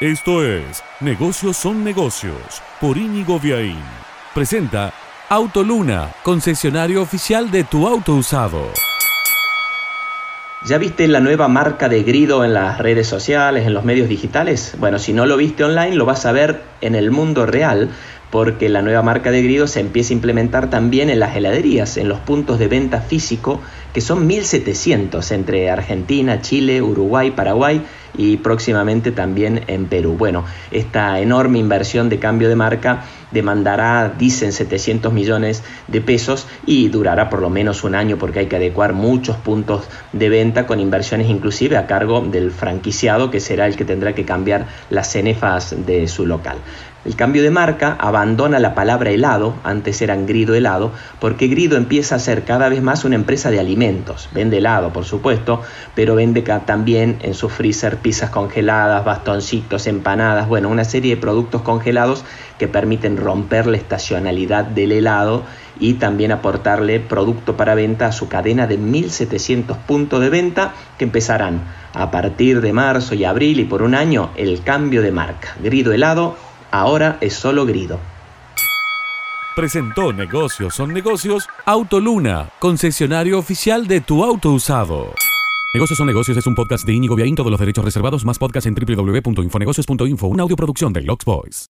Esto es Negocios son negocios por Íñigo Viaín. Presenta Autoluna, concesionario oficial de tu auto usado. ¿Ya viste la nueva marca de Grido en las redes sociales, en los medios digitales? Bueno, si no lo viste online, lo vas a ver en el mundo real porque la nueva marca de Grido se empieza a implementar también en las heladerías, en los puntos de venta físico, que son 1.700 entre Argentina, Chile, Uruguay, Paraguay y próximamente también en Perú. Bueno, esta enorme inversión de cambio de marca demandará, dicen, 700 millones de pesos y durará por lo menos un año porque hay que adecuar muchos puntos de venta con inversiones inclusive a cargo del franquiciado que será el que tendrá que cambiar las cenefas de su local. El cambio de marca abandona la palabra helado, antes eran Grido helado, porque Grido empieza a ser cada vez más una empresa de alimentos. Vende helado, por supuesto, pero vende también en su freezer pizzas congeladas, bastoncitos, empanadas, bueno, una serie de productos congelados que permiten romper la estacionalidad del helado y también aportarle producto para venta a su cadena de 1.700 puntos de venta que empezarán a partir de marzo y abril y por un año el cambio de marca. Grido helado ahora es solo grido. Presentó Negocios son negocios Autoluna, concesionario oficial de tu auto usado. Negocios son negocios es un podcast de Inigo Viaín, todos los derechos reservados, más podcast en www.infonegocios.info, una audioproducción de Lux Boys.